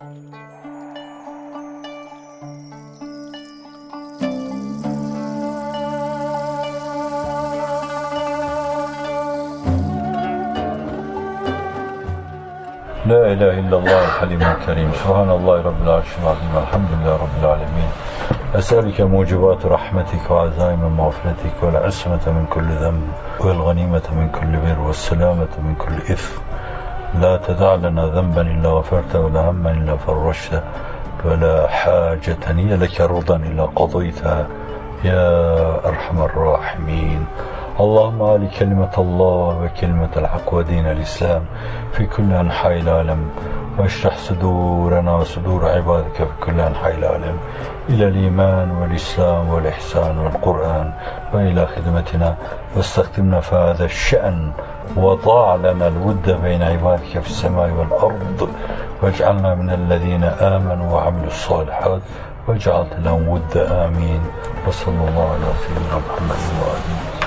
لا إله إلا الله الحليم الكريم. سبحان الله رب العرش العظيم. الحمد لله رب العالمين. أسألك موجبات رحمتك وعزائم مغفرتك والعصمة من كل ذنب والغنيمة من كل بر والسلامة من كل إثم. لا تدع لنا ذنبا إلا غفرته ولا هما إلا فرجته ولا حاجة هي لك رضا إلا قضيتها. يا أرحم الراحمين. اللهم علي كلمة الله وكلمة الحق ودين الإسلام في كل أنحاء العالم. واشرح صدورنا وصدور عبادك في كل أنحاء العالم إلى الإيمان والإسلام والإحسان والقرآن وإلى خدمتنا. واستخدمنا في هذا الشأن وضاع لنا الود بين عبادك في السماء والأرض. واجعلنا من الذين آمنوا وعملوا الصالحات وجعلت لهم ود آمين. وصلى الله على سيدنا محمد وآله